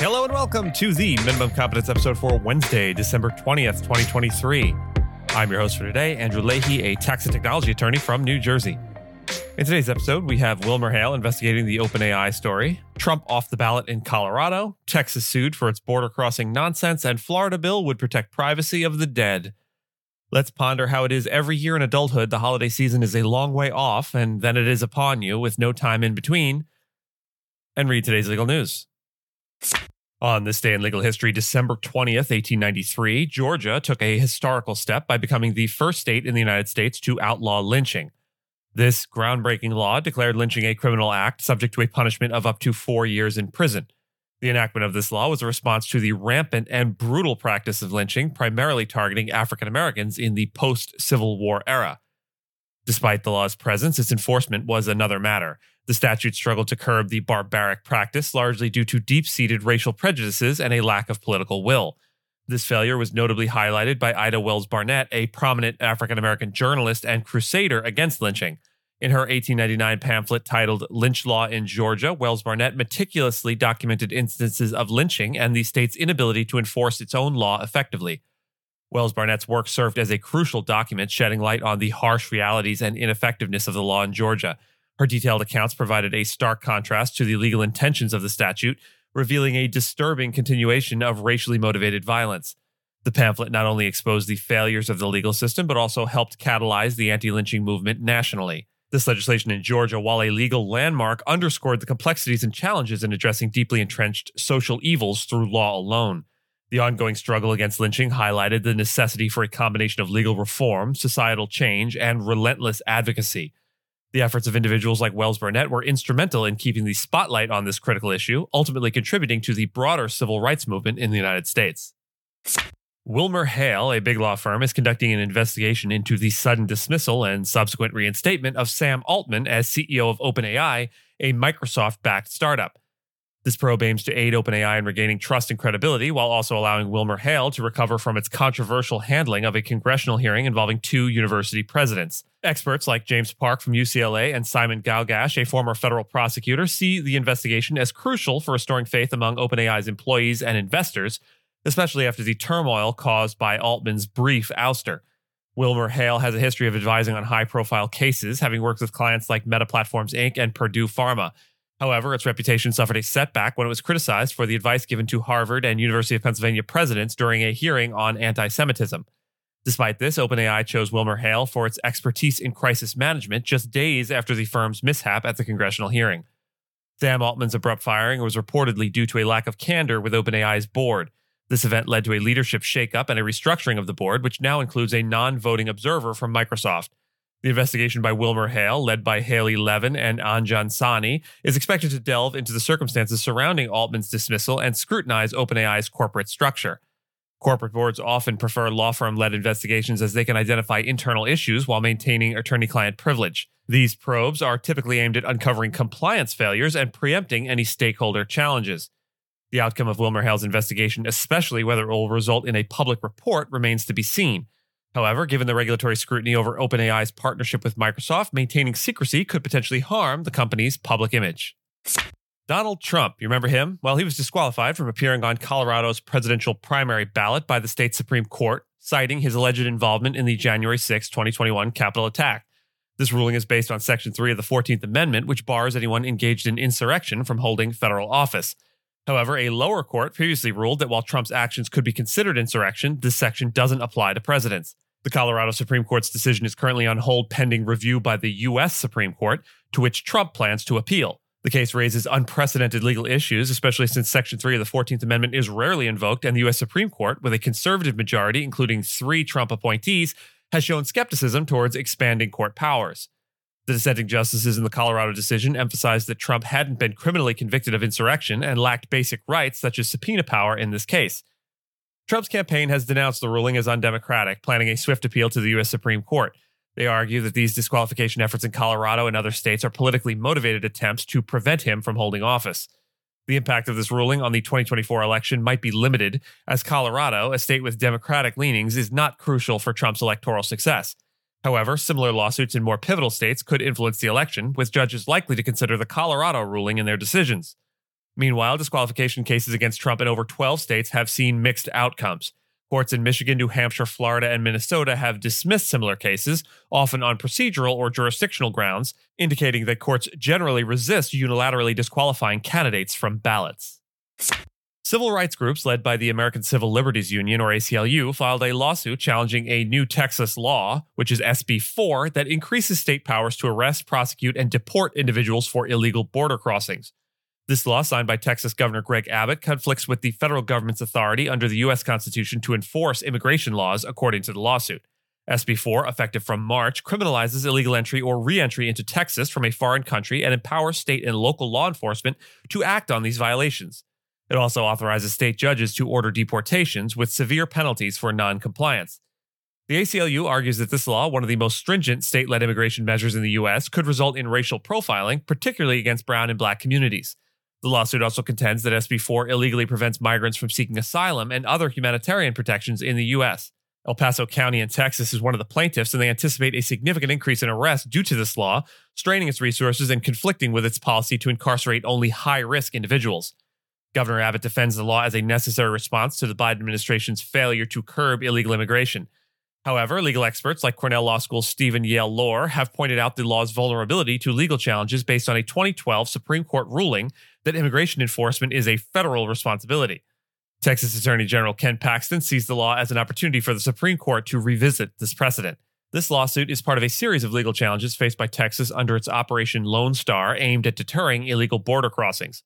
Hello and welcome to the Minimum Competence episode for Wednesday, December 20th, 2023. I'm your host for today, Andrew Leahy, a tax and technology attorney from New Jersey. In today's episode, we have WilmerHale investigating the OpenAI story, Trump off the ballot in Colorado, Texas sued for its border crossing nonsense, and Florida bill would protect privacy of the dead. Let's ponder how it is every year in adulthood the holiday season is a long way off, and then it is upon you with no time in between. And read today's legal news. On this day in legal history, December 20th, 1893, Georgia took a historical step by becoming the first state in the United States to outlaw lynching. This groundbreaking law declared lynching a criminal act subject to a punishment of up to four years in prison. The enactment of this law was a response to the rampant and brutal practice of lynching, primarily targeting African Americans in the post Civil War era. Despite the law's presence, its enforcement was another matter. The statute struggled to curb the barbaric practice, largely due to deep seated racial prejudices and a lack of political will. This failure was notably highlighted by Ida Wells Barnett, a prominent African American journalist and crusader against lynching. In her 1899 pamphlet titled Lynch Law in Georgia, Wells Barnett meticulously documented instances of lynching and the state's inability to enforce its own law effectively. Wells Barnett's work served as a crucial document shedding light on the harsh realities and ineffectiveness of the law in Georgia. Her detailed accounts provided a stark contrast to the legal intentions of the statute, revealing a disturbing continuation of racially motivated violence. The pamphlet not only exposed the failures of the legal system, but also helped catalyze the anti lynching movement nationally. This legislation in Georgia, while a legal landmark, underscored the complexities and challenges in addressing deeply entrenched social evils through law alone. The ongoing struggle against lynching highlighted the necessity for a combination of legal reform, societal change, and relentless advocacy. The efforts of individuals like Wells Barnett were instrumental in keeping the spotlight on this critical issue, ultimately contributing to the broader civil rights movement in the United States. WilmerHale, a big law firm, is conducting an investigation into the sudden dismissal and subsequent reinstatement of Sam Altman as CEO of OpenAI, a Microsoft backed startup. This probe aims to aid OpenAI in regaining trust and credibility while also allowing WilmerHale to recover from its controversial handling of a congressional hearing involving two university presidents. Experts like James Park from UCLA and Simon Gaugash, a former federal prosecutor, see the investigation as crucial for restoring faith among OpenAI's employees and investors especially after the turmoil caused by Altman's brief ouster. WilmerHale has a history of advising on high profile cases, having worked with clients like Meta Platforms Inc. and Purdue Pharma. However, its reputation suffered a setback when it was criticized for the advice given to Harvard and University of Pennsylvania presidents during a hearing on anti Semitism. Despite this, OpenAI chose WilmerHale for its expertise in crisis management just days after the firm's mishap at the congressional hearing. Sam Altman's abrupt firing was reportedly due to a lack of candor with OpenAI's board. This event led to a leadership shakeup and a restructuring of the board, which now includes a non voting observer from Microsoft. The investigation by WilmerHale, led by Hallie Levin and Anjan Sahni, is expected to delve into the circumstances surrounding Altman's dismissal and scrutinize OpenAI's corporate structure. Corporate boards often prefer law firm led investigations as they can identify internal issues while maintaining attorney client privilege. These probes are typically aimed at uncovering compliance failures and preempting any stakeholder challenges. The outcome of WilmerHale's investigation, especially whether it will result in a public report, remains to be seen. However, given the regulatory scrutiny over OpenAI's partnership with Microsoft, maintaining secrecy could potentially harm the company's public image. Donald Trump, you remember him? Well, he was disqualified from appearing on Colorado's presidential primary ballot by the state Supreme Court, citing his alleged involvement in the January 6, 2021 Capitol attack. This ruling is based on Section 3 of the 14th Amendment, which bars anyone engaged in insurrection from holding federal office. However, a lower court previously ruled that while Trump's actions could be considered insurrection, this section doesn't apply to presidents. The Colorado Supreme Court's decision is currently on hold pending review by the U.S. Supreme Court, to which Trump plans to appeal. The case raises unprecedented legal issues, especially since Section 3 of the 14th Amendment is rarely invoked, and the U.S. Supreme Court, with a conservative majority, including three Trump appointees, has shown skepticism towards expanding court powers. The dissenting justices in the Colorado decision emphasized that Trump hadn't been criminally convicted of insurrection and lacked basic rights such as subpoena power in this case. Trump's campaign has denounced the ruling as undemocratic, planning a swift appeal to the U.S. Supreme Court. They argue that these disqualification efforts in Colorado and other states are politically motivated attempts to prevent him from holding office. The impact of this ruling on the 2024 election might be limited, as Colorado, a state with Democratic leanings, is not crucial for Trump's electoral success. However, similar lawsuits in more pivotal states could influence the election, with judges likely to consider the Colorado ruling in their decisions. Meanwhile, disqualification cases against Trump in over 12 states have seen mixed outcomes. Courts in Michigan, New Hampshire, Florida, and Minnesota have dismissed similar cases, often on procedural or jurisdictional grounds, indicating that courts generally resist unilaterally disqualifying candidates from ballots. Civil rights groups led by the American Civil Liberties Union, or ACLU, filed a lawsuit challenging a new Texas law, which is SB 4, that increases state powers to arrest, prosecute, and deport individuals for illegal border crossings. This law, signed by Texas Governor Greg Abbott, conflicts with the federal government's authority under the U.S. Constitution to enforce immigration laws, according to the lawsuit. SB 4, effective from March, criminalizes illegal entry or reentry into Texas from a foreign country and empowers state and local law enforcement to act on these violations. It also authorizes state judges to order deportations with severe penalties for noncompliance. The ACLU argues that this law, one of the most stringent state led immigration measures in the U.S., could result in racial profiling, particularly against brown and black communities. The lawsuit also contends that SB 4 illegally prevents migrants from seeking asylum and other humanitarian protections in the U.S. El Paso County in Texas is one of the plaintiffs, and they anticipate a significant increase in arrests due to this law, straining its resources and conflicting with its policy to incarcerate only high risk individuals. Governor Abbott defends the law as a necessary response to the Biden administration's failure to curb illegal immigration. However, legal experts like Cornell Law School's Stephen Yale Loehr have pointed out the law's vulnerability to legal challenges based on a 2012 Supreme Court ruling that immigration enforcement is a federal responsibility. Texas Attorney General Ken Paxton sees the law as an opportunity for the Supreme Court to revisit this precedent. This lawsuit is part of a series of legal challenges faced by Texas under its Operation Lone Star aimed at deterring illegal border crossings.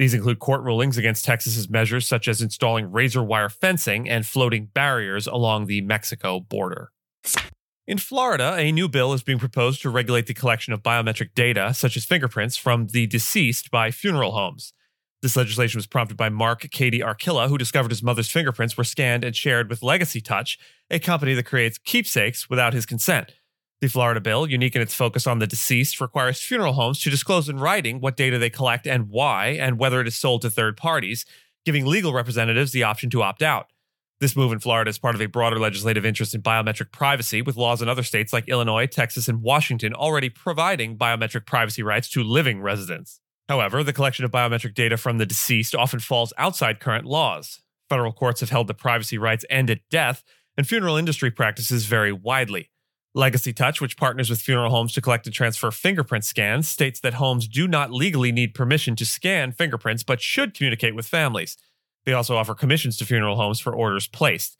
These include court rulings against Texas's measures such as installing razor wire fencing and floating barriers along the Mexico border. In Florida, a new bill is being proposed to regulate the collection of biometric data, such as fingerprints, from the deceased by funeral homes. This legislation was prompted by Mark Katie Arkilla, who discovered his mother's fingerprints were scanned and shared with Legacy Touch, a company that creates keepsakes without his consent. The Florida bill, unique in its focus on the deceased, requires funeral homes to disclose in writing what data they collect and why, and whether it is sold to third parties, giving legal representatives the option to opt out. This move in Florida is part of a broader legislative interest in biometric privacy, with laws in other states like Illinois, Texas, and Washington already providing biometric privacy rights to living residents. However, the collection of biometric data from the deceased often falls outside current laws. Federal courts have held that privacy rights end at death, and funeral industry practices vary widely. Legacy Touch, which partners with funeral homes to collect and transfer fingerprint scans, states that homes do not legally need permission to scan fingerprints but should communicate with families. They also offer commissions to funeral homes for orders placed.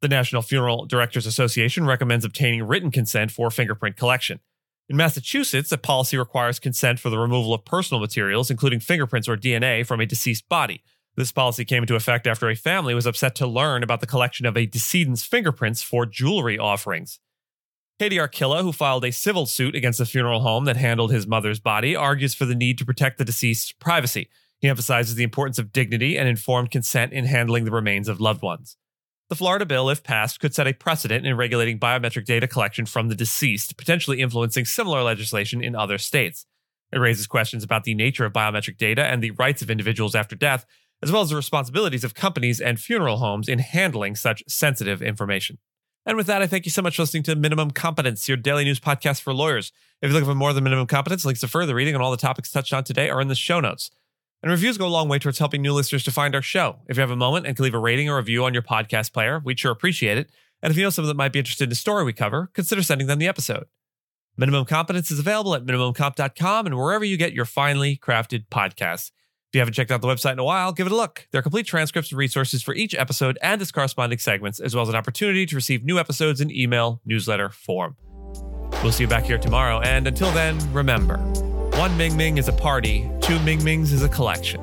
The National Funeral Directors Association recommends obtaining written consent for fingerprint collection. In Massachusetts, a policy requires consent for the removal of personal materials, including fingerprints or DNA, from a deceased body. This policy came into effect after a family was upset to learn about the collection of a decedent's fingerprints for jewelry offerings. Cady Arkilla, who filed a civil suit against the funeral home that handled his mother's body, argues for the need to protect the deceased's privacy. He emphasizes the importance of dignity and informed consent in handling the remains of loved ones. The Florida bill, if passed, could set a precedent in regulating biometric data collection from the deceased, potentially influencing similar legislation in other states. It raises questions about the nature of biometric data and the rights of individuals after death, as well as the responsibilities of companies and funeral homes in handling such sensitive information. And with that, I thank you so much for listening to Minimum Competence, your daily news podcast for lawyers. If you're looking for more than minimum competence, links to further reading on all the topics touched on today are in the show notes. And reviews go a long way towards helping new listeners to find our show. If you have a moment and can leave a rating or review on your podcast player, we'd sure appreciate it. And if you know someone that might be interested in the story we cover, consider sending them the episode. Minimum Competence is available at minimumcomp.com and wherever you get your finely crafted podcasts. If you haven't checked out the website in a while, give it a look. There are complete transcripts and resources for each episode and its corresponding segments, as well as an opportunity to receive new episodes in email newsletter form. We'll see you back here tomorrow, and until then, remember one Ming Ming is a party, two Ming Mings is a collection.